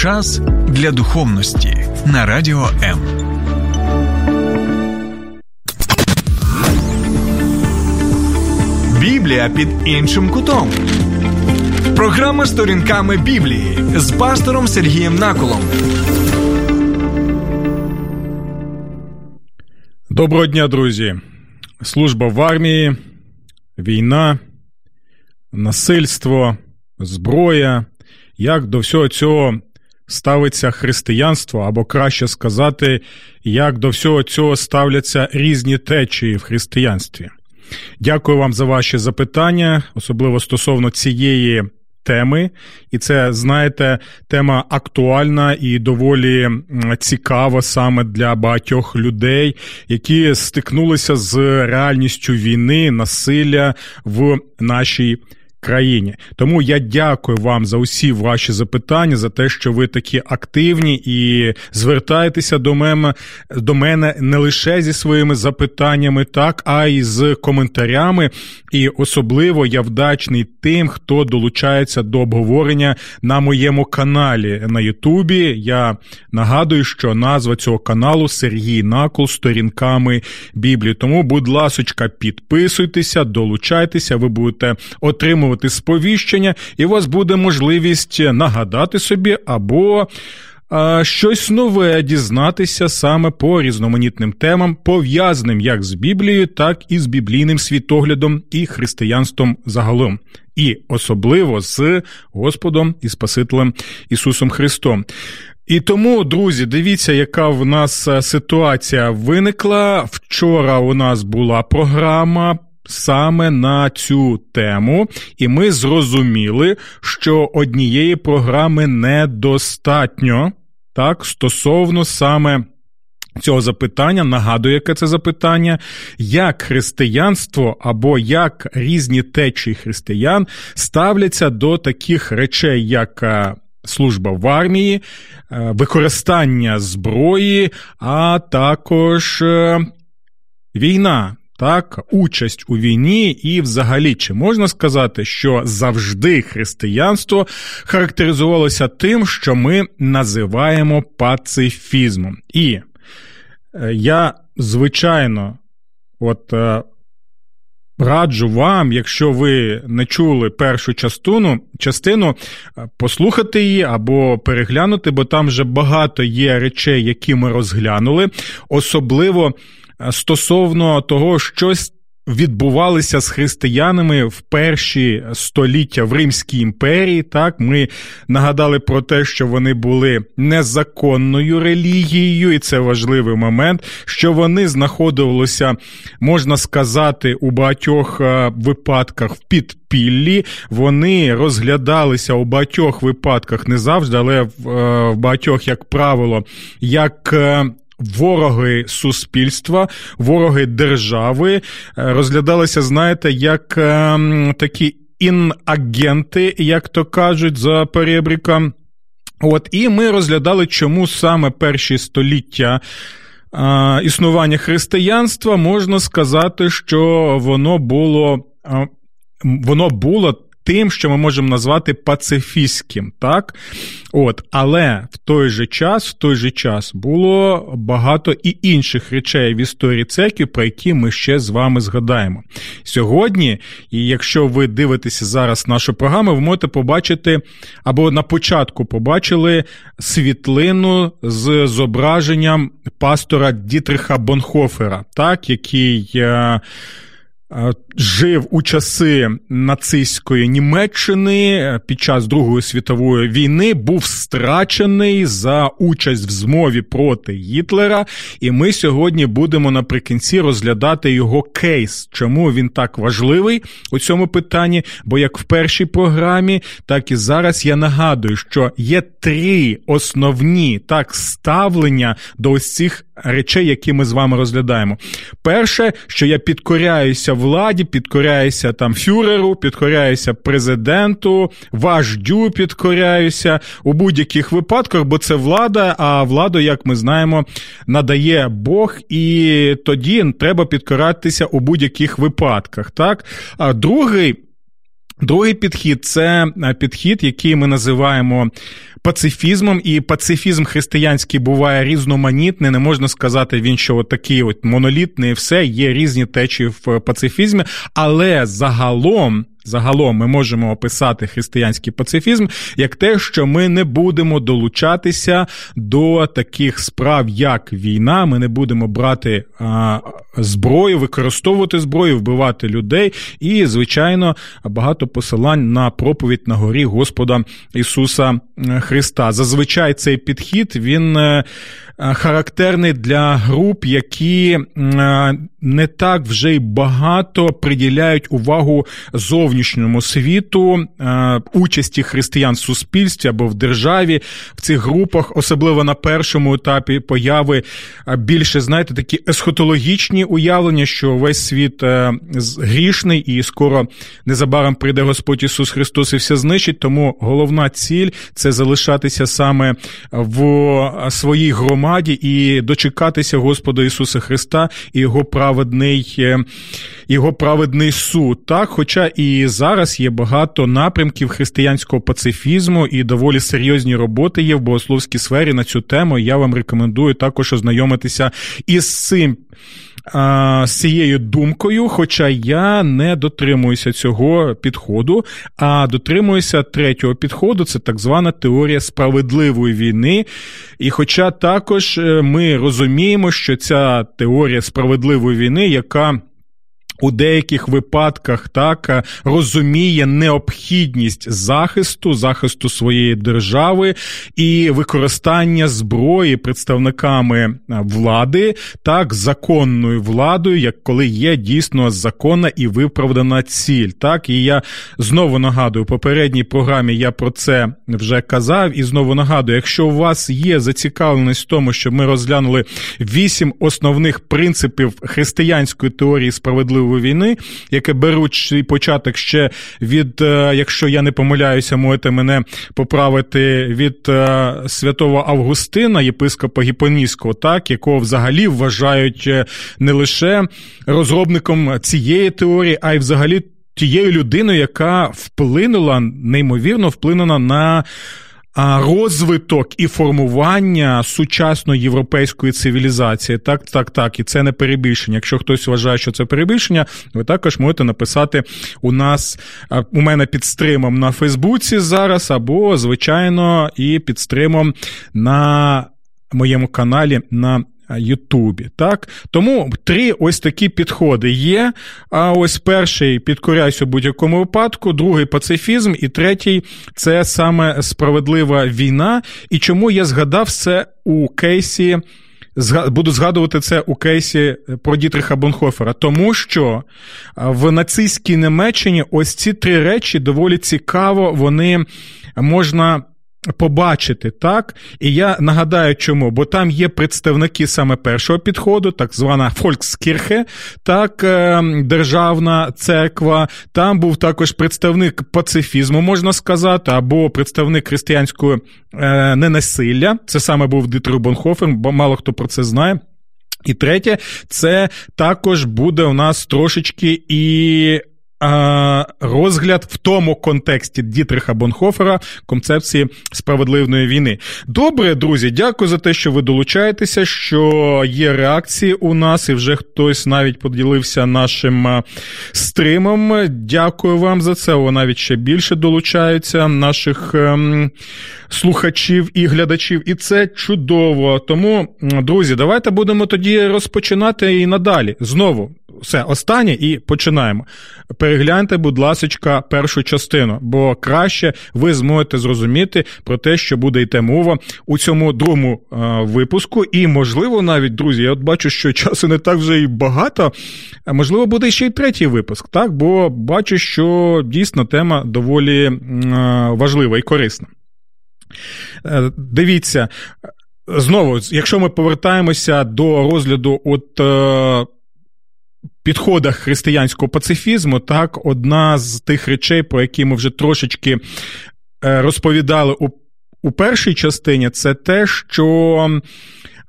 Час для духовності на радіо М. Біблія під іншим кутом. Програма сторінками Біблії з пастором Сергієм Наколом. Доброго дня, друзі. Служба в армії, війна, насильство, зброя. Як до всього цього ставиться християнство, або краще сказати, як до всього цього ставляться різні течії в християнстві. Дякую вам за ваші запитання, особливо стосовно цієї теми. І це, знаєте, тема актуальна і доволі цікава саме для багатьох людей, які стикнулися з реальністю війни, насилля в нашій країні. Тому я дякую вам за усі ваші запитання, за те, що ви такі активні і звертаєтеся до мене до мене не лише зі своїми запитаннями, так, а й з коментарями. І особливо я вдячний тим, хто долучається до обговорення на моєму каналі на Ютубі. Я нагадую, що назва цього каналу Сергій Накол сторінками Біблії. Тому, будь ласочка, підписуйтеся, долучайтеся, ви будете отримувати отримувати сповіщення, і у вас буде можливість нагадати собі або. Щось нове дізнатися саме по різноманітним темам, пов'язаним як з Біблією, так і з біблійним світоглядом і християнством загалом, і особливо з Господом і Спасителем Ісусом Христом. І тому, друзі, дивіться, яка в нас ситуація виникла. Вчора у нас була програма саме на цю тему, і ми зрозуміли, що однієї програми недостатньо так, стосовно саме. Цього запитання нагадую, яке це запитання, як християнство або як різні течії християн ставляться до таких речей, як е, служба в армії, е, використання зброї, а також е, війна так, участь у війні, і, взагалі, чи можна сказати, що завжди християнство характеризувалося тим, що ми називаємо пацифізмом. І е, я, звичайно, от. Е, раджу вам, якщо ви не чули першу частину, частину, е, послухати її або переглянути, бо там вже багато є речей, які ми розглянули. Особливо стосовно того, щось відбувалися з християнами в перші століття в Римській імперії. Так, ми нагадали про те, що вони були незаконною релігією, і це важливий момент, що вони знаходилися, можна сказати, у багатьох е, випадках в підпіллі. Вони розглядалися у багатьох випадках не завжди, але в е, багатьох, як правило, як е, Вороги суспільства, вороги держави е, розглядалися, знаєте, як е, такі інагенти, як то кажуть, за перебріком. От і ми розглядали, чому саме перші століття. Е, існування християнства можна сказати, що воно було воно було тим, що ми можемо назвати пацифістським, так? От, Але в той же час, в той же час було багато і інших речей в історії церкви, про які ми ще з вами згадаємо. Сьогодні, і якщо ви дивитеся зараз нашу програму, ви можете побачити або на початку побачили світлину з зображенням пастора Дітриха Бонхофера, так, який. Е, жив у часи нацистської Німеччини е, під час Другої світової війни, був страчений за участь в змові проти Гітлера. І ми сьогодні будемо наприкінці розглядати його кейс. Чому він так важливий у цьому питанні? Бо як в першій програмі, так і зараз я нагадую, що є три основні так ставлення до ось цих речей, які ми з вами розглядаємо. Перше, що я підкоряюся владі, підкоряюся там фюреру, підкоряюся президенту, вождю підкоряюся у будь-яких випадках, бо це влада, а владу, як ми знаємо, надає Бог, і тоді треба підкоратися у будь-яких випадках. Так? А другий Другий підхід це е, підхід, який ми називаємо пацифізмом, і пацифізм християнський буває різноманітний. Не можна сказати він, що от такий от монолітний, все є різні течії в пацифізмі, але загалом Загалом ми можемо описати християнський пацифізм як те, що ми не будемо долучатися до таких справ, як війна. Ми не будемо брати а, зброю, використовувати зброю, вбивати людей. І, звичайно, багато посилань на проповідь на горі Господа Ісуса Христа. Зазвичай цей підхід він е, характерний для груп, які не так вже й багато приділяють увагу зовнішньому світу, участі християн в суспільстві або в державі в цих групах, особливо на першому етапі появи більше, знаєте, такі есхотологічні уявлення, що весь світ е, грішний і скоро незабаром прийде Господь Ісус Христос і все знищить. Тому головна ціль це залишатися саме в своїй громаді і дочекатися Господа Ісуса Христа і Його праведний е, Його праведний суд. Так, Хоча і зараз є багато напрямків християнського пацифізму і доволі серйозні роботи є в богословській сфері на цю тему. Я вам рекомендую також ознайомитися із цим з цією думкою, хоча я не дотримуюся цього підходу, а дотримуюся третього підходу, це так звана теорія справедливої війни. І хоча також е, ми розуміємо, що ця теорія справедливої війни, яка у деяких випадках так розуміє необхідність захисту, захисту своєї держави і використання зброї представниками е, влади, так законною владою, як коли є дійсно законна і виправдана ціль. Так і я знову нагадую, у попередній програмі я про це вже казав, і знову нагадую, якщо у вас є зацікавленість в тому, щоб ми розглянули вісім основних принципів християнської теорії справедливої світової війни, яке беруть свій початок ще від, е, якщо я не помиляюся, можете мене поправити від е, святого Августина, єпископа Гіпоніського, так, якого взагалі вважають е, не лише розробником цієї теорії, а й взагалі тією людиною, яка вплинула, неймовірно вплинула на розвиток і формування сучасної європейської цивілізації. Так, так, так. І це не перебільшення. Якщо хтось вважає, що це перебільшення, ви також можете написати у нас у мене під стримом на Фейсбуці зараз, або, звичайно, і під стримом на моєму каналі на Ютубі. Так? Тому три ось такі підходи є. А ось перший підкоряйся у будь-якому випадку, другий пацифізм, і третій це саме справедлива війна. І чому я згадав це у кейсі. Буду згадувати це у кейсі про Дітриха Бонхофера, тому що в нацистській Німеччині ось ці три речі доволі цікаво, вони можна побачити, так? І я нагадаю, чому, бо там є представники саме першого підходу, так звана Фолькскірхе, так, е, державна церква. Там був також представник пацифізму, можна сказати, або представник християнського е, ненасилля. Це саме був Дитер Бонхофер, бо мало хто про це знає. І третє, це також буде у нас трошечки і розгляд в тому контексті Дітриха Бонхофера концепції справедливої війни. Добре, друзі, дякую за те, що ви долучаєтеся, що є реакції у нас, і вже хтось навіть поділився нашим стримом. Дякую вам за це. О, навіть ще більше долучаються наших ем, слухачів і глядачів. І це чудово. Тому, друзі, давайте будемо тоді розпочинати і надалі. Знову все, останнє і починаємо. Перегляньте, будь ласка, першу частину, бо краще ви зможете зрозуміти про те, що буде йти мова у цьому другому е, випуску. І, можливо, навіть, друзі, я от бачу, що часу не так вже і багато. Можливо, буде ще й третій випуск, так? Бо бачу, що дійсно тема доволі е, важлива і корисна. Е, дивіться. Знову, якщо ми повертаємося до розгляду от підходах християнського пацифізму, так, одна з тих речей, про які ми вже трошечки е, розповідали у, у першій частині, це те, що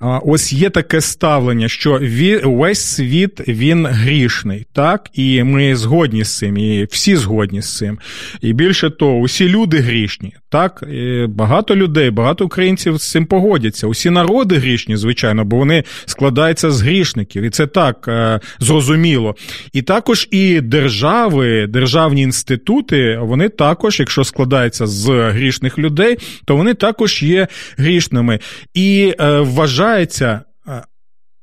ось є таке ставлення, що весь світ він грішний, так? І ми згодні з цим, і всі згодні з цим. І більше того, усі люди грішні. Так, і багато людей, багато українців з цим погодяться. Усі народи грішні, звичайно, бо вони складаються з грішників, і це так е, зрозуміло. І також і держави, державні інститути, вони також, якщо складаються з грішних людей, то вони також є грішними. І е, вважається. Е,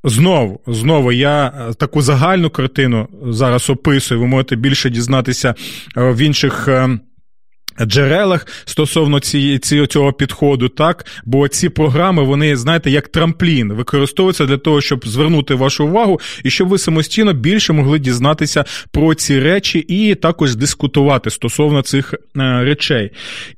знову, знову я таку загальну картину зараз описую. Ви можете більше дізнатися в інших джерелах стосовно ці, ці, цього підходу, так бо ці програми, вони знаєте, як трамплін, використовуються для того, щоб звернути вашу увагу і щоб ви самостійно більше могли дізнатися про ці речі і також дискутувати стосовно цих е, речей.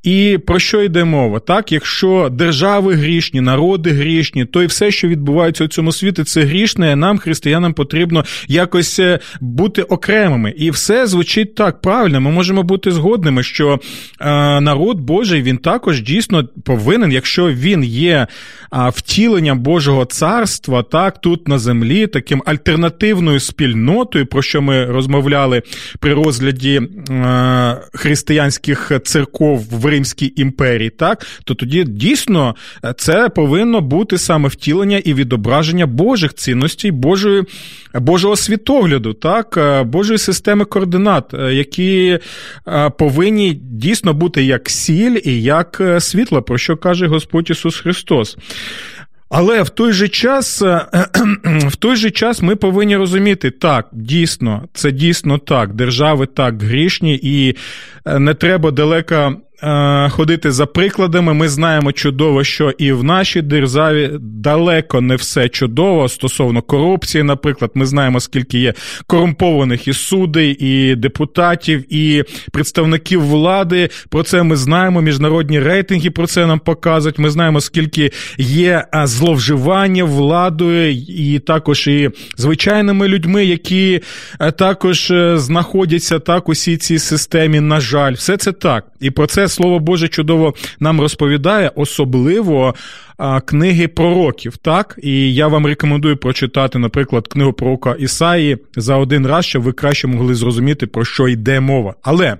І про що йде мова? Так, якщо держави грішні, народи грішні, то і все, що відбувається у цьому світі, це грішне. Нам, християнам, потрібно якось е, бути окремими. І все звучить так правильно. Ми можемо бути згодними, що народ Божий він також дійсно повинен, якщо він є втіленням Божого царства, так тут на землі, таким альтернативною спільнотою, про що ми розмовляли при розгляді е, християнських церков в Римській імперії, так то тоді дійсно це повинно бути саме втілення і відображення Божих цінностей, Божої, Божого світогляду, так, е, Божої системи координат, які повинні дійсно дійсно бути як сіль і як е, світло, про що каже Господь Ісус Христос. Але в той же час е, в той же час ми повинні розуміти, так, дійсно, це дійсно так. Держави так грішні, і е, не треба далеко ходити за прикладами. Ми знаємо чудово, що і в нашій державі далеко не все чудово стосовно корупції. Наприклад, ми знаємо, скільки є корумпованих і судей, і депутатів, і представників влади. Про це ми знаємо. Міжнародні рейтинги про це нам показують. Ми знаємо, скільки є зловживання владою, і також і звичайними людьми, які е, також е, знаходяться так усій цій системі. На жаль, все це так. І про це слово Боже чудово нам розповідає, особливо книги пророків. Так, і я вам рекомендую прочитати, наприклад, книгу пророка Ісаї за один раз, щоб ви краще могли зрозуміти, про що йде мова. Але.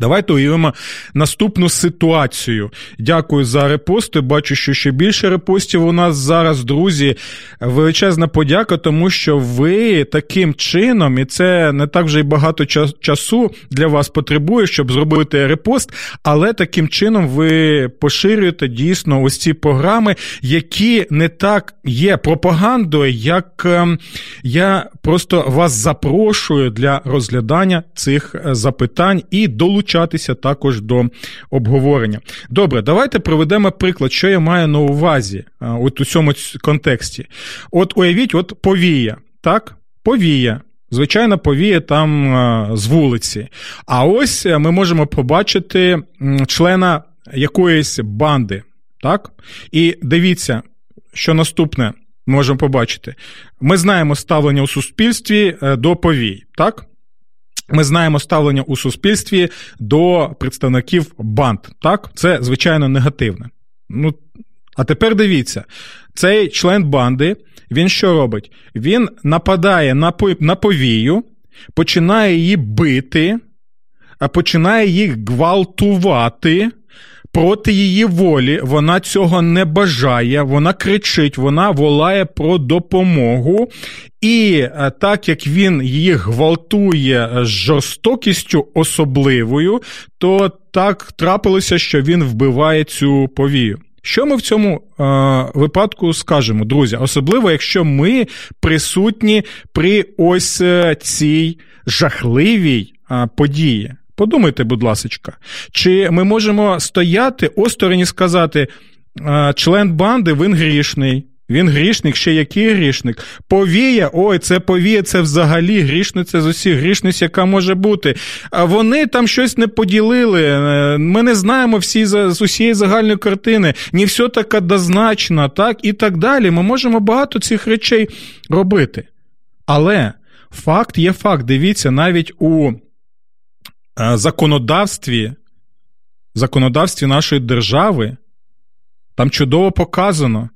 Давайте уявимо наступну ситуацію. Дякую за репости. Бачу, що ще більше репостів у нас зараз, друзі. Величезна подяка, тому що ви таким чином, і це не так вже й багато часу для вас потребує, щоб зробити репост, але таким чином ви поширюєте дійсно ось ці програми, які не так є пропагандою, як ем, я просто вас запрошую для розглядання цих е, запитань і долучення долучатися також до обговорення. Добре, давайте проведемо приклад, що я маю на увазі от у цьому контексті. От уявіть, от повія, так? Повія. Звичайно, повія там з вулиці. А ось е, ми можемо побачити члена якоїсь банди. так? І дивіться, що наступне можемо побачити. Ми знаємо ставлення у суспільстві е, до повій, так? Ми знаємо ставлення у суспільстві до представників банд. Так, це звичайно негативне. Ну, а тепер дивіться, цей член банди, він що робить? Він нападає на повію, починає її бити, а починає їх гвалтувати проти її волі, вона цього не бажає, вона кричить, вона волає про допомогу. І е, так як він її гвалтує з жорстокістю особливою, то так трапилося, що він вбиває цю повію. Що ми в цьому е, випадку скажемо, друзі? Особливо, якщо ми присутні при ось е, цій жахливій е, події. Подумайте, будь ласка, чи ми можемо стояти осторонь і сказати, член банди він грішний. Він грішник, ще який грішник. Повія, ой, це повія, це взагалі грішниця з усіх грішниць, яка може бути. Вони там щось не поділили. Е, ми не знаємо всі з усієї загальної картини. Не все так однозначно, так і так далі. Ми можемо багато цих речей робити. Але факт є факт. Дивіться, навіть у законодавстві, законодавстві нашої держави там чудово показано,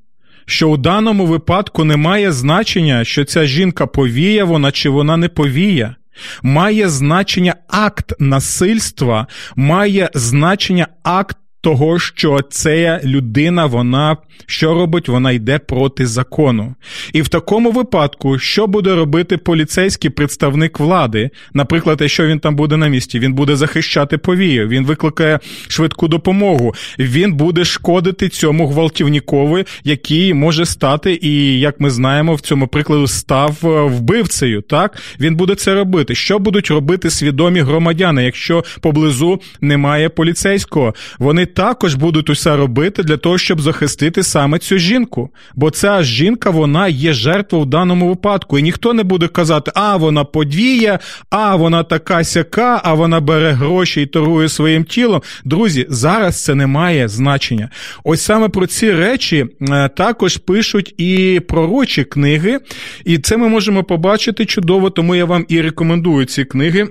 що у даному випадку немає значення, що ця жінка повіє вона чи вона не повіє. Має значення акт насильства, має значення акт того, що ця людина, вона що робить? Вона йде проти закону. І в такому випадку, що буде робити поліцейський представник влади? Наприклад, якщо він там буде на місці, він буде захищати повію, він викликає швидку допомогу, він буде шкодити цьому гвалтівнікові, який може стати, і як ми знаємо, в цьому прикладу став е, вбивцею. Так він буде це робити. Що будуть робити свідомі громадяни, якщо поблизу немає поліцейського? Вони також будуть усе робити для того, щоб захистити саме цю жінку. Бо ця жінка, вона є жертвою в даному випадку. І ніхто не буде казати, а вона подвіє, а вона така сяка, а вона бере гроші і торгує своїм тілом. Друзі, зараз це не має значення. Ось саме про ці речі е, також пишуть і пророчі книги, і це ми можемо побачити чудово, тому я вам і рекомендую ці книги.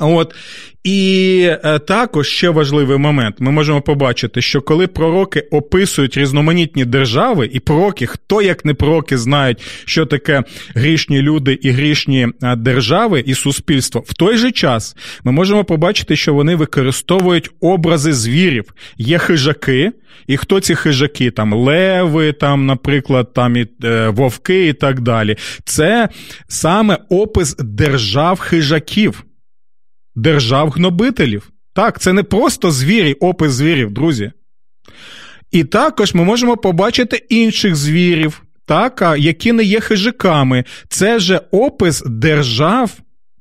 От і е, також ще важливий момент: ми можемо побачити, що коли пророки описують різноманітні держави, і пророки, хто як не пророки, знають, що таке грішні люди і грішні е, держави і суспільство, в той же час ми можемо побачити, що вони використовують образи звірів. Є хижаки, і хто ці хижаки? Там леви, там, наприклад, там і е, вовки, і так далі. Це саме опис держав хижаків держав-гнобителів. Так, це не просто звірі, опис звірів, друзі. І також ми можемо побачити інших звірів, так, які не є хижиками. Це же опис держав,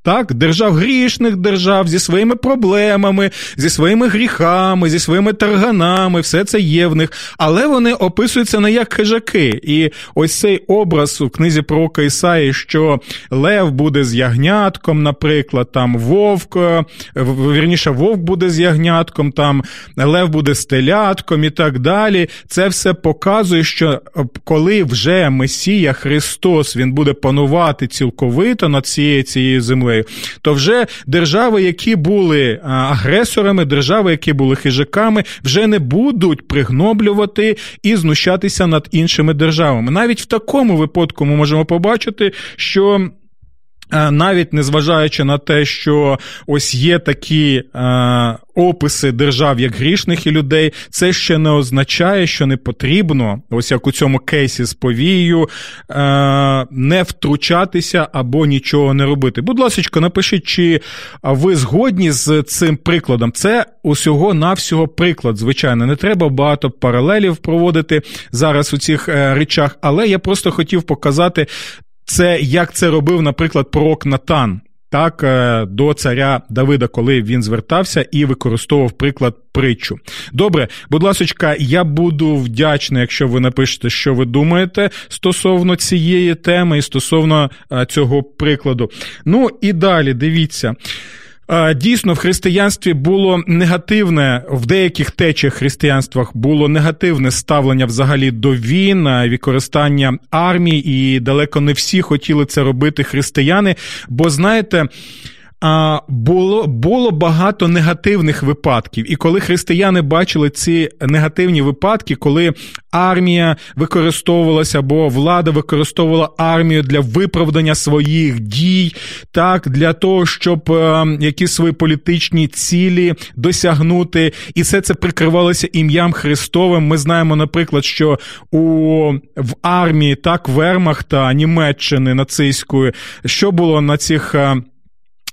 так, держав грішних держав зі своїми проблемами, зі своїми гріхами, зі своїми тарганами, все це є в них, але вони описуються не як хижаки. І ось цей образ у книзі пророка Ісаї, що Лев буде з ягнятком, наприклад, там вовк, е, вірніше, вовк буде з ягнятком, там Лев буде з телятком і так далі. Це все показує, що е, коли вже Месія Христос він буде панувати цілковито над цією землею державою, то вже держави, які були агресорами, держави, які були хижаками, вже не будуть пригноблювати і знущатися над іншими державами. Навіть в такому випадку ми можемо побачити, що. Навіть незважаючи на те, що ось є такі е, описи держав як грішних і людей, це ще не означає, що не потрібно, ось як у цьому кейсі з повією, е, не втручатися або нічого не робити. Будь ласка, напишіть, чи ви згодні з цим прикладом. Це усього навсього приклад, звичайно, не треба багато паралелів проводити зараз у цих е, речах, але я просто хотів показати це як це робив, наприклад, пророк Натан. Так, е, до царя Давида, коли він звертався і використовував приклад притчу. Добре, будь ласка, я буду вдячний, якщо ви напишете, що ви думаєте стосовно цієї теми і стосовно е, цього прикладу. Ну і далі дивіться. Дійсно, в християнстві було негативне, в деяких течах християнствах було негативне ставлення взагалі до війн, використання армії, і далеко не всі хотіли це робити християни. Бо знаєте, а, було було багато негативних випадків. І коли християни бачили ці негативні випадки, коли армія використовувалася або влада використовувала армію для виправдання своїх дій, так для того, щоб е, якісь свої політичні цілі досягнути, і все це прикривалося ім'ям Христовим. Ми знаємо, наприклад, що у в армії так Вермахта Німеччини нацистської, що було на цих. Е,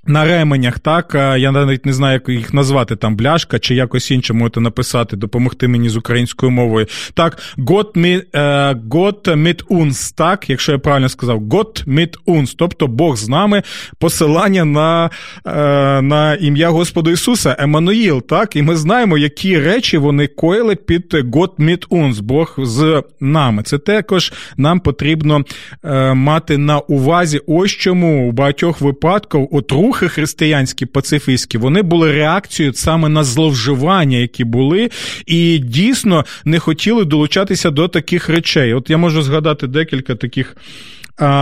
на ременях, так, я навіть не знаю, як їх назвати, там бляшка чи якось інше можете написати, допомогти мені з українською мовою. Так, Gott mit, е, Gott mit uns, так, якщо я правильно сказав, Gott mit uns, тобто Бог з нами, посилання на е, на ім'я Господа Ісуса, Еммануїл, так, і ми знаємо, які речі вони коїли під Gott mit uns, Бог з нами. Це також нам потрібно е, мати на увазі, ось чому у багатьох випадках от рухи християнські, пацифістські, вони були реакцією саме на зловживання, які були, і дійсно не хотіли долучатися до таких речей. От я можу згадати декілька таких.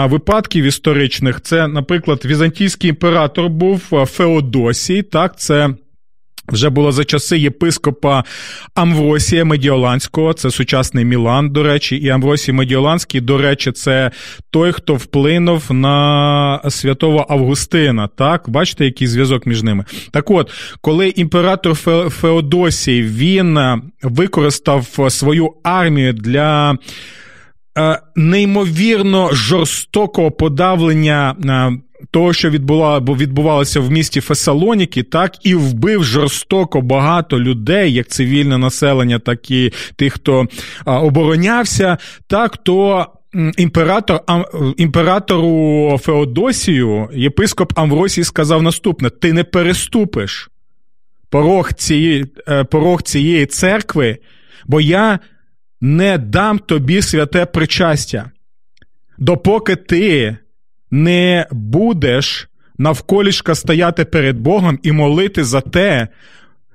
Випадків історичних це, наприклад, візантійський імператор був Феодосій, так, це вже було за часи єпископа Амвросія Медіоланського, це сучасний Мілан, до речі, і Амвросій Медіоланський, до речі, це той, хто вплинув на святого Августина. Так, бачите, який зв'язок між ними. Так от, коли імператор Феодосій він е, використав свою армію для. Е, неймовірно жорстокого подавлення е, того, що відбувалося в місті Фесалоніки, так і вбив жорстоко багато людей, як цивільне населення, так і тих, хто оборонявся, так то. Імператор імператору Феодосію, єпископ Амвросій сказав наступне: ти не переступиш порог цієї, е, порог цієї церкви, бо я не дам тобі святе причастя. Допоки ти не будеш навколішка стояти перед Богом і молити за те,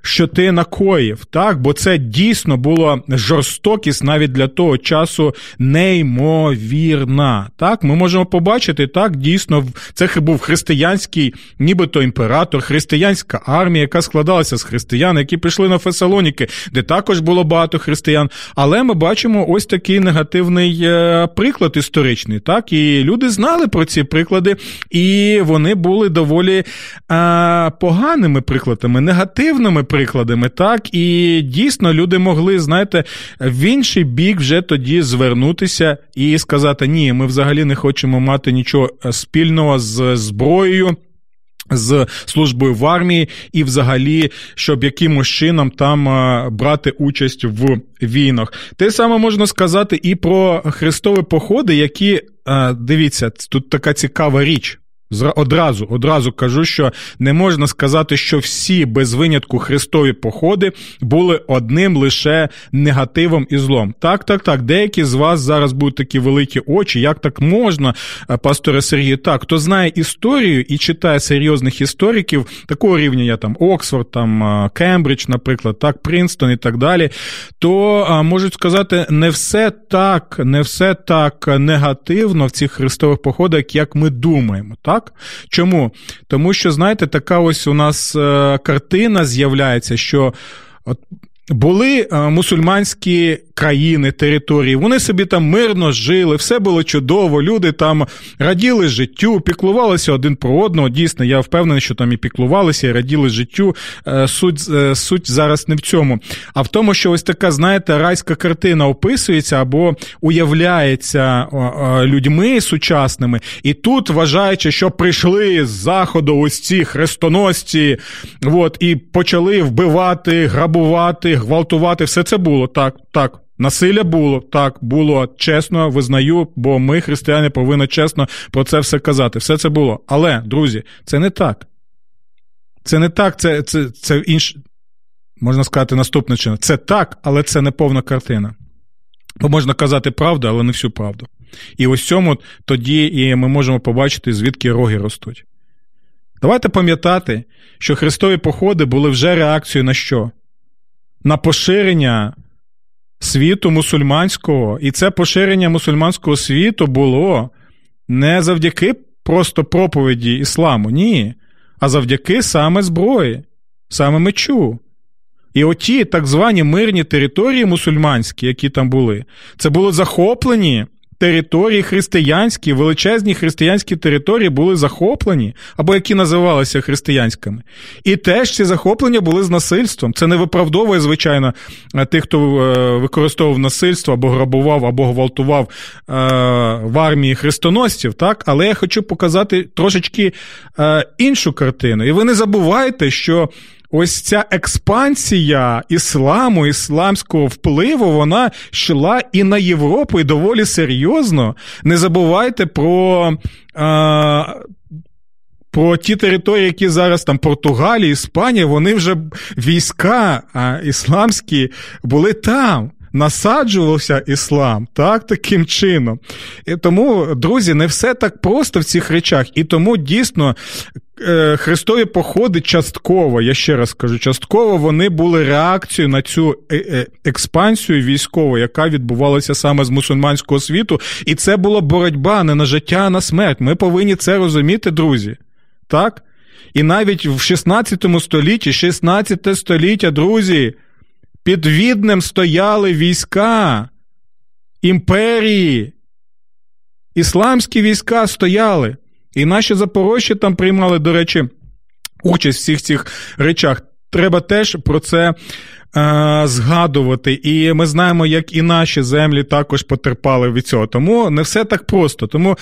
що ти накоїв, так? Бо це дійсно було жорстокість навіть для того часу неймовірна. Так, ми можемо побачити, так, дійсно, це був християнський, нібито імператор, християнська армія, яка складалася з християн, які прийшли на Фесалоніки, де також було багато християн. Але ми бачимо ось такий негативний е, приклад історичний. Так, і люди знали про ці приклади, і вони були доволі а, е, поганими прикладами, негативними прикладами прикладами, так і дійсно люди могли, знаєте, в інший бік вже тоді звернутися і сказати: ні, ми взагалі не хочемо мати нічого спільного з зброєю. З службою в армії, і взагалі, щоб якимось чином там брати участь в війнах. Те саме можна сказати і про хрестові походи, які дивіться, тут така цікава річ. Одразу одразу кажу, що не можна сказати, що всі без винятку хрестові походи були одним лише негативом і злом. Так, так, так. Деякі з вас зараз будуть такі великі очі. Як так можна, е, пасторе Сергію? Так, хто знає історію і читає серйозних істориків, такого рівня я там Оксфорд, там е, Кембридж, наприклад, так, Принстон і так далі, то е, можуть сказати, не все так, не все так негативно в цих хрестових походах, як ми думаємо. так? Так? Чому? Тому що, знаєте, така ось у нас е, картина з'являється, що от були е, мусульманські країни, території, вони собі там мирно жили, все було чудово, люди там раділи життю, піклувалися один про одного. Дійсно, я впевнений, що там і піклувалися, і раділи життю. Е, суть е, суть зараз не в цьому, а в тому, що ось така, знаєте, райська картина описується або уявляється людьми сучасними, і тут вважаючи, що прийшли з заходу ось ці хрестоносці, от, і почали вбивати, грабувати гвалтувати, все це було так, так. Насилля було так, було чесно, визнаю, бо ми, християни, повинні чесно про це все казати. Все це було. Але, друзі, це не так. Це не так, це це, це інш... можна сказати, наступне чином. Це так, але це не повна картина. Бо можна казати правду, але не всю правду. І ось цьому тоді і ми можемо побачити, звідки роги ростуть. Давайте пам'ятати, що хрестові походи були вже реакцією на що? на поширення світу мусульманського, і це поширення мусульманського світу було не завдяки просто проповіді ісламу, ні, а завдяки саме зброї, саме мечу. І оті так звані мирні території мусульманські, які там були, це були захоплені території християнські, величезні християнські території були захоплені, або які називалися християнськими. І теж ці захоплення були з насильством. Це не виправдовує, звичайно, тих, хто е, використовував насильство або грабував, або гвалтував е, в армії хрестоносців. так? Але я хочу показати трошечки е, іншу картину. І ви не забувайте, що ось ця експансія ісламу, ісламського впливу, вона йшла і на Європу, і доволі серйозно. Не забувайте про. А, про ті території, які зараз там Португалія, Іспанія, вони вже війська а, ісламські були там насаджувався іслам, так, таким чином. І Тому, друзі, не все так просто в цих речах. І тому дійсно. Е, хрестові походи частково, я ще раз кажу, частково вони були реакцією на цю е, е, експансію військову, яка відбувалася саме з мусульманського світу, і це була боротьба не на життя, а на смерть. Ми повинні це розуміти, друзі. Так? І навіть в 16 столітті, 16 століття, друзі, під Віднем стояли війська імперії. Ісламські війська стояли. І наші запорожці там приймали, до речі, участь в всіх цих речах. Треба теж про це згадувати, і ми знаємо, як і наші землі також потерпали від цього. Тому не все так просто. Тому,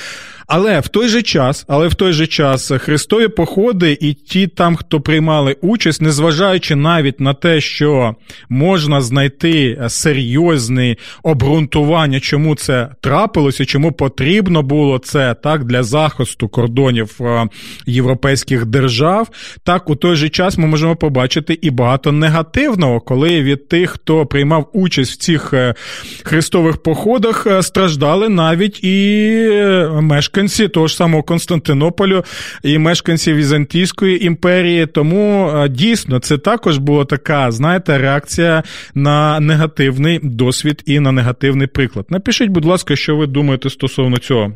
але в той же час, але в той же час Христові походи і ті там, хто приймали участь, незважаючи навіть на те, що можна знайти серйозне обґрунтування, чому це трапилося, чому потрібно було це так для захисту кордонів е, європейських держав. Так у той же час ми можемо побачити і багато негативного, коли коли від тих, хто приймав участь в цих е, хрестових походах, е, страждали навіть і е, мешканці того ж самого Константинополю, і мешканці Візантійської імперії. Тому дійсно це також була така, знаєте, реакція на негативний досвід і на негативний приклад. Напишіть, будь ласка, що ви думаєте стосовно цього.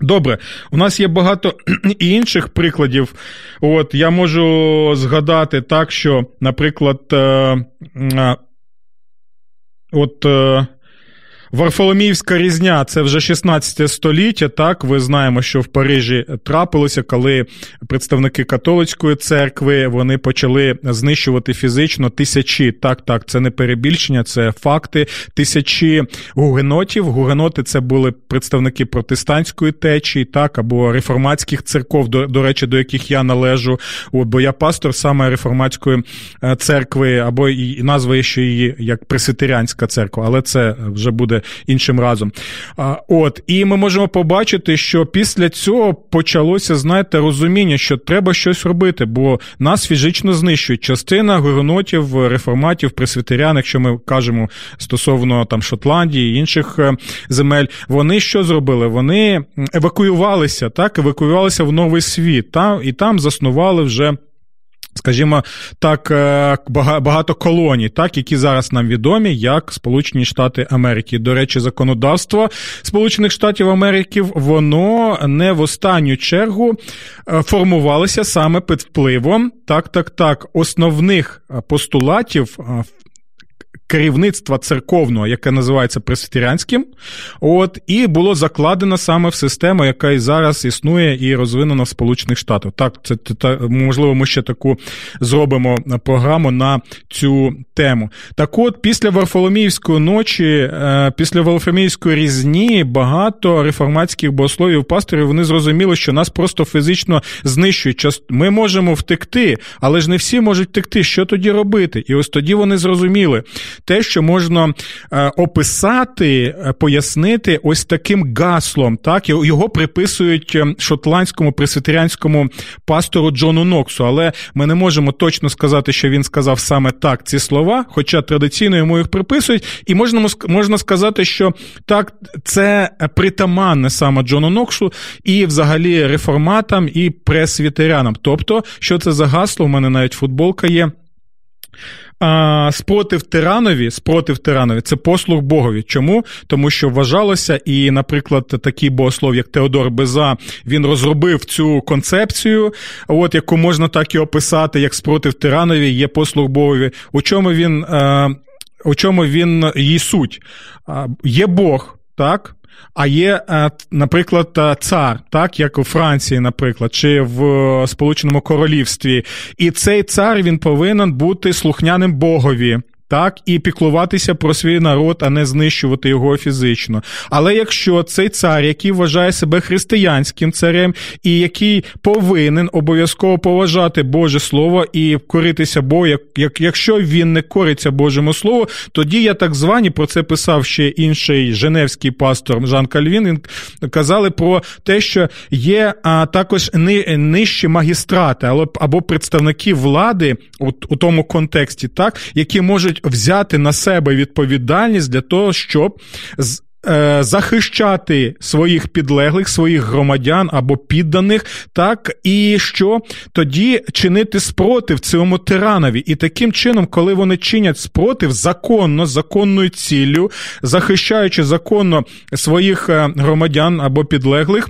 Добре, у нас є багато інших прикладів. От я можу згадати так, що, наприклад, е, от е, Варфоломіївська різня це вже 16 століття. Так, ви знаємо, що в Парижі трапилося, коли представники католицької церкви вони почали знищувати фізично тисячі. Так, так, це не перебільшення, це факти. Тисячі гугенотів. Гугеноти це були представники протестантської течії, так або реформатських церков, до, до речі, до яких я належу. От, бо я пастор саме реформатської е, церкви, або і назва ще її як пресвітеріанська церква, але це вже буде іншим разом. От, і ми можемо побачити, що після цього почалося, знаєте, розуміння, що треба щось робити, бо нас фізично знищують. Частина гугенотів, реформатів, пресвітерян, якщо ми кажемо стосовно там Шотландії інших е, земель, вони що зробили? Вони евакуювалися, так, евакуювалися в новий світ, та, і там заснували вже. Скажімо так, е, багато колоній, так які зараз нам відомі, як Сполучені Штати Америки. До речі, законодавство Сполучених Штатів Америки воно не в останню чергу е, формувалося саме під впливом так, так, так, основних постулатів керівництва церковного, яке називається пресвітеріанським, от і було закладено саме в систему, яка і зараз існує і розвинена в Сполучених Штатах. Так, це та, можливо, ми ще таку зробимо програму на цю тему. Так, от, після Варфоломіївської ночі, е, після Варфоломіївської різні, багато реформатських богословів, пасторів вони зрозуміли, що нас просто фізично знищують. Ми можемо втекти, але ж не всі можуть втекти. Що тоді робити? І ось тоді вони зрозуміли те, що можна е, описати, е, пояснити ось таким гаслом. Так, його приписують е, шотландському пресвітеріанському пастору Джону Ноксу, але ми не можемо точно сказати, що він сказав саме так ці слова, хоча традиційно йому їх приписують, і можна можна сказати, що так, це притаманне саме Джону Ноксу і взагалі реформатам і пресвітерянам. Тобто, що це за гасло? У мене навіть футболка є. А, Спротив тиранові, спротив тиранові це послуг Богові. Чому? Тому що вважалося, і, наприклад, такий богослов, як Теодор Беза, він розробив цю концепцію, от яку можна так і описати, як спротив тиранові є послуг Богові. У чому він, а, у чому він її суть? А, Є Бог, так? А є, е, наприклад, е, цар, так як у Франції, наприклад, чи в е, Сполученому Королівстві, і цей цар він повинен бути слухняним Богові так, і піклуватися про свій народ, а не знищувати його фізично. Але якщо цей цар, який вважає себе християнським царем, і який повинен обов'язково поважати Боже Слово і коритися Богу, як, як якщо він не кориться Божому Слову, тоді я так звані про це писав ще інший женевський пастор Жан Кальвін. Він казали про те, що є а, також ни, нижчі магістрати або представники влади у, у тому контексті, так, які можуть можуть взяти на себе відповідальність для того, щоб е, захищати своїх підлеглих, своїх громадян або підданих, так і що тоді чинити спротив цьому тиранові. І таким чином, коли вони чинять спротив законно, законною ціллю, захищаючи законно своїх е, громадян або підлеглих.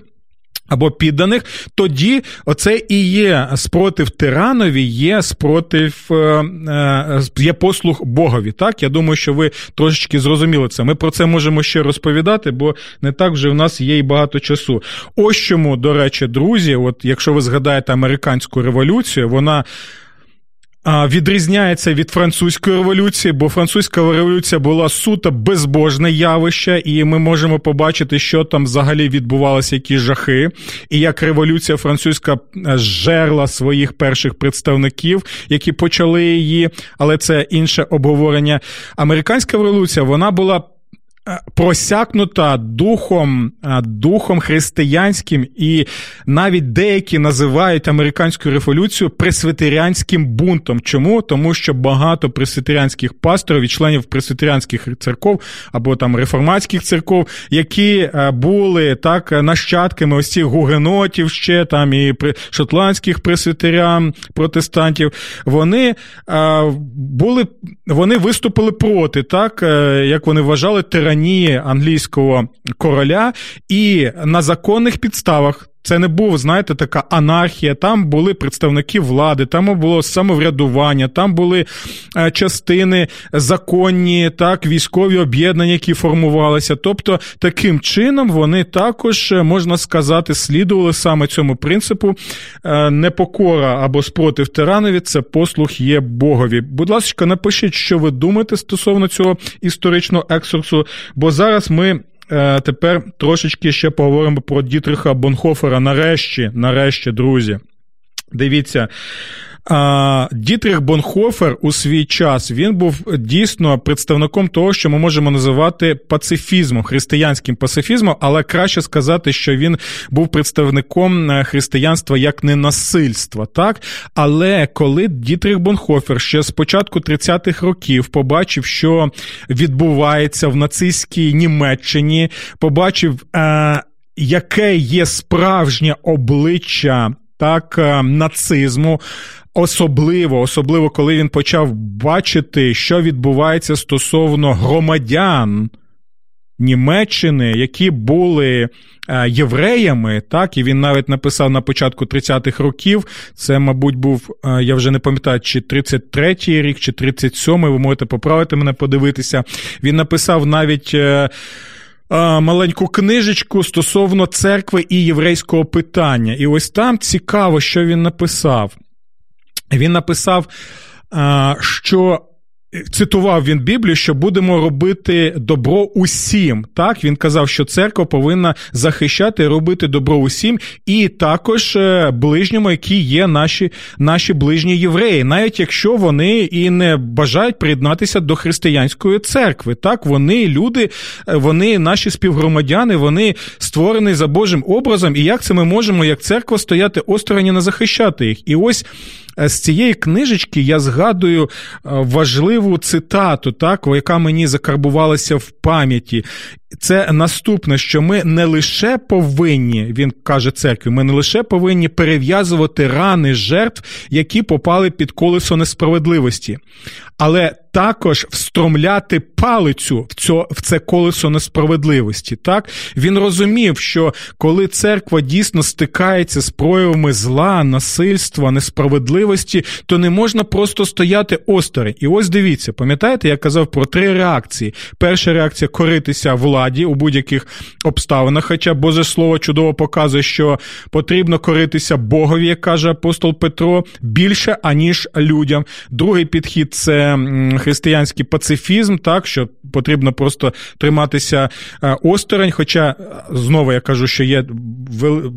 Або підданих, тоді оце і є спротив тиранові, є спротив, е, е, є послуг Богові. Так, я думаю, що ви трошечки зрозуміли це. Ми про це можемо ще розповідати, бо не так вже в нас є і багато часу. Ось чому, до речі, друзі, от якщо ви згадаєте американську революцію, вона відрізняється від французької революції, бо французька революція була суто безбожне явище, і ми можемо побачити, що там взагалі відбувалися які жахи, і як революція французька е, жерла своїх перших представників, які почали її, але це інше обговорення. Американська революція вона була просякнута духом е, духом християнським, і навіть деякі називають американську революцію пресвітеріанським бунтом. Чому? Тому що багато пресвітеріанських пасторів і членів пресвітеріанських церков або там реформатських церков, які е, були так нащадками ось цих гугенотів ще там і шотландських пресвітерян, протестантів, вони були, вони виступили проти, так як вони вважали тиранію тиранії англійського короля і на законних підставах. Це не був, знаєте, така анархія. Там були представники влади, там було самоврядування, там були е, частини законні, так, військові об'єднання, які формувалися. Тобто, таким чином вони також, е, можна сказати, слідували саме цьому принципу. Е, непокора або спротив тиранові це послуг є Богові. Будь ласка, напишіть, що ви думаєте стосовно цього історичного ексурсу, бо зараз ми. Е, тепер трошечки ще поговоримо про Дітриха Бонхофера. Нарешті, нарешті, друзі. Дивіться, Дітрих Бонхофер у свій час він був дійсно представником того, що ми можемо називати пацифізмом, християнським пацифізмом, але краще сказати, що він був представником е, християнства як ненасильства. Так, але коли Дітрих Бонхофер ще з початку 30-х років побачив, що відбувається в нацистській Німеччині, побачив. Е- Яке є справжнє обличчя так е, нацизму, Особливо, особливо, коли він почав бачити, що відбувається стосовно громадян Німеччини, які були е, євреями, так, і він навіть написав на початку 30-х років. Це, мабуть, був, е, я вже не пам'ятаю, чи 33-й рік, чи 37-й, ви можете поправити мене, подивитися. Він написав навіть. Е, маленьку книжечку стосовно церкви і єврейського питання. І ось там цікаво, що він написав. Він написав, що Цитував він Біблію, що будемо робити добро усім. Так він казав, що церква повинна захищати, робити добро усім, і також е, ближньому, які є наші наші ближні євреї, навіть якщо вони і не бажають приєднатися до християнської церкви. Так, вони люди, е, вони наші співгромадяни, вони створені за Божим образом. І як це ми можемо, як церква, стояти осторонь і не захищати їх? І ось Е, з цієї книжечки я згадую е, важливу цитату, так, яка мені закарбувалася в пам'яті. Це наступне, що ми не лише повинні, він каже церкві, ми не лише повинні перев'язувати рани жертв, які попали під колесо несправедливості, але також встромляти палицю в це, в це колесо несправедливості. Так він розумів, що коли церква дійсно стикається з проявами зла, насильства, несправедливості, то не можна просто стояти осторонь. І ось дивіться, пам'ятаєте, я казав про три реакції: перша реакція коритися владі у будь-яких обставинах. Хоча Боже Слово чудово показує, що потрібно коритися Богові, як каже апостол Петро, більше аніж людям. Другий підхід це християнський пацифізм, так що потрібно просто триматися е, осторонь. Хоча знову я кажу, що є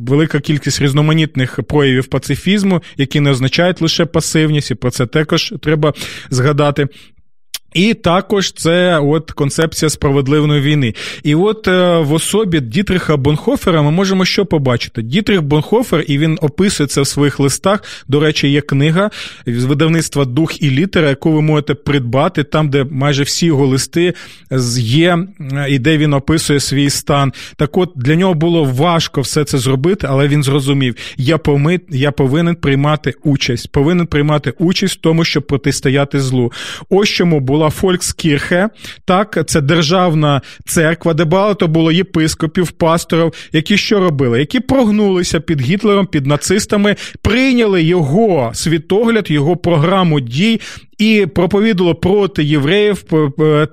велика кількість різноманітних проявів пацифізму, які не означають лише пасивність, і про це також треба згадати. І також це от концепція справедливої війни. І от е, в особі Дітриха Бонхофера ми можемо що побачити. Дітрих Бонхофер, і він описує це в своїх листах. До речі, є книга з видавництва Дух і літера, яку ви можете придбати, там, де майже всі його листи є, і де він описує свій стан. Так от для нього було важко все це зробити, але він зрозумів: я помит, я повинен приймати участь, повинен приймати участь в тому, щоб протистояти злу. Ось чому було була Фолькскірхе, так, це державна церква, де багато було єпископів, пасторів, які що робили, які прогнулися під Гітлером, під нацистами, прийняли його світогляд, його програму дій. І проповідало проти євреїв,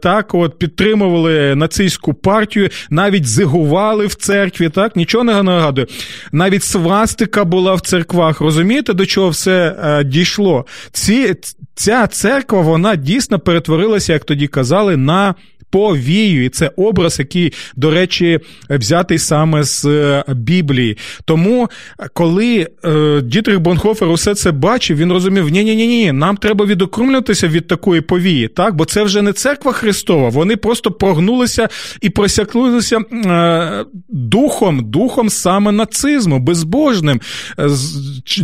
так от підтримували нацистську партію, навіть зигували в церкві. Так нічого не нагадує. Навіть свастика була в церквах. Розумієте, до чого все е, дійшло? Ці ця церква вона дійсно перетворилася, як тоді казали, на повію. І це образ, який, до речі, взятий саме з е, Біблії. Тому, коли е, Дітрих Бонхофер усе це бачив, він розумів, ні ні ні ні нам треба відокремлюватися від такої повії, так? бо це вже не церква Христова, вони просто прогнулися і просякнулися е, духом, духом саме нацизму, безбожним,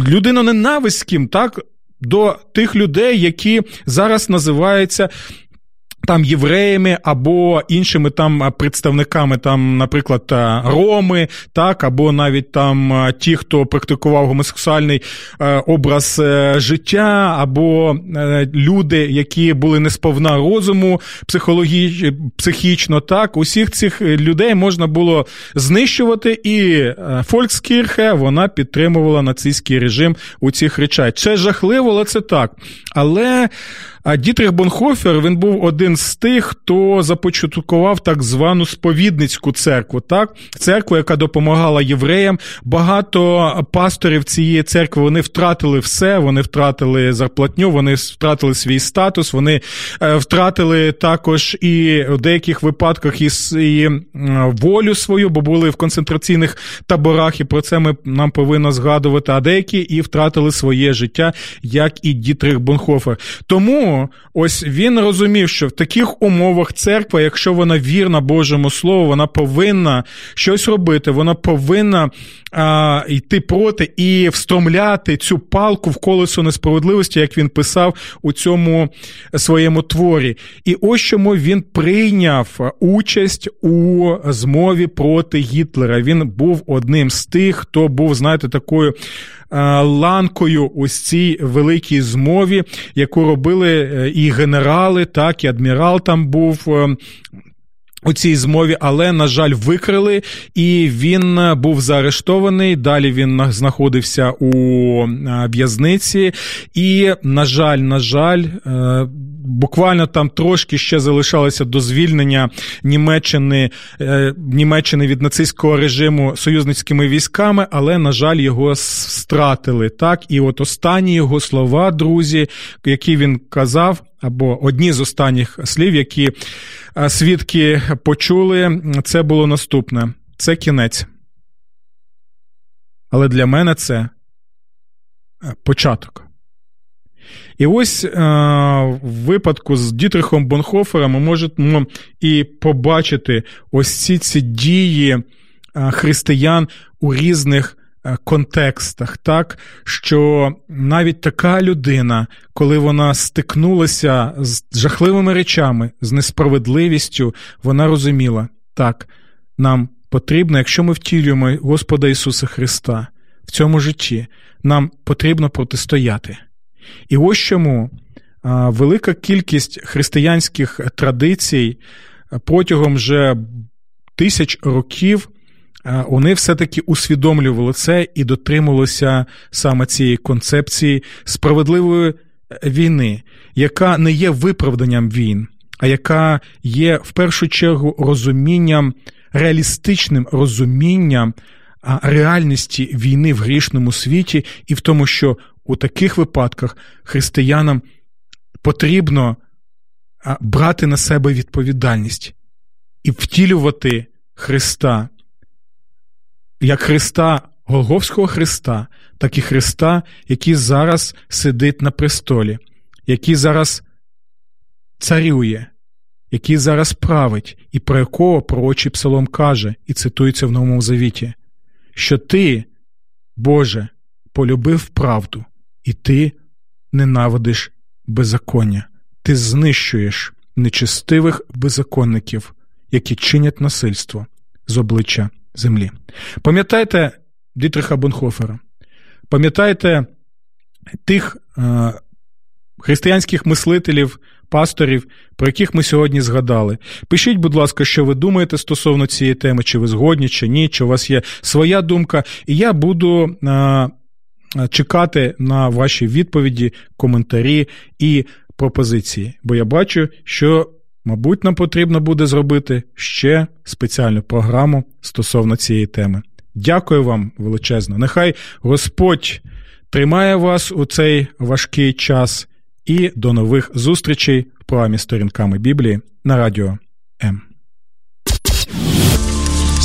людиноненавиським, так? До тих людей, які зараз називаються там євреями або іншими там представниками, там, наприклад, роми, так, або навіть там ті, хто практикував гомосексуальний е, образ е, життя, або е, люди, які були несповна розуму психологі... психічно, так, усіх цих людей можна було знищувати, і Фолькскірхе вона підтримувала нацистський режим у цих речах. Це жахливо, але це так. Але а Дітрих Бонхофер він був один з тих, хто започаткував так звану сповідницьку церкву. Так, церкву, яка допомагала євреям. Багато пасторів цієї церкви вони втратили все. Вони втратили зарплатню, вони втратили свій статус, вони е, втратили також і в деяких випадках і, і волю свою, бо були в концентраційних таборах, і про це ми нам повинно згадувати. А деякі і втратили своє життя, як і Дітрих Бонхофер. Тому ось він розумів, що в таких умовах церква, якщо вона вірна Божому Слову, вона повинна щось робити, вона повинна а, йти проти і встромляти цю палку в колесо несправедливості, як він писав у цьому своєму творі. І ось чому він прийняв участь у змові проти Гітлера. Він був одним з тих, хто був, знаєте, такою ланкою ось цій великій змові, яку робили е, і генерали, так, і адмірал там був. Е, у цій змові, але, на жаль, викрили, і він е, був заарештований. Далі він знаходився у в'язниці, і, на жаль, на жаль, буквально там трошки ще залишалося до звільнення Німеччини е, Німеччини від нацистського режиму союзницькими військами, але, на жаль, його стратили. Так, і от останні його слова, друзі, які він казав. Або одні з останніх слів, які е, свідки почули, це було наступне: це кінець. Але для мене це е, початок. І ось е, в випадку з Дітрихом Бонхофером ми можемо і побачити ось ці ці дії е, християн у різних е, контекстах, так що навіть така людина, коли вона стикнулася з жахливими речами, з несправедливістю, вона розуміла, так, нам потрібно, якщо ми втілюємо Господа Ісуса Христа в цьому житті, нам потрібно протистояти. І ось чому велика кількість християнських традицій протягом вже тисяч років. Вони все-таки усвідомлювали це і дотримувалися саме цієї концепції справедливої е, війни, яка не є виправданням війн, а яка є в першу чергу розумінням, реалістичним розумінням реальності війни в грішному світі, і в тому, що у таких випадках християнам потрібно брати на себе відповідальність і втілювати Христа, як Христа, Голговського Христа, так і Христа, який зараз сидить на престолі, який зараз царює, який зараз править, і про якого пророчий псалом каже, і цитується в Новому Завіті, що ти, Боже, полюбив правду і ти ненавидиш беззаконня, ти знищуєш нечестивих беззаконників, які чинять насильство з обличчя землі. Пам'ятайте Дітриха Бонхофера, пам'ятайте тих е, християнських мислителів пасторів, про яких ми сьогодні згадали. Пишіть, будь ласка, що ви думаєте стосовно цієї теми, чи ви згодні, чи ні, чи у вас є своя думка, і я буду. А, Чекати на ваші відповіді, коментарі і пропозиції, бо я бачу, що, мабуть, нам потрібно буде зробити ще спеціальну програму стосовно цієї теми. Дякую вам величезно. Нехай Господь тримає вас у цей важкий час і до нових зустрічей в програмі сторінками Біблії на радіо М.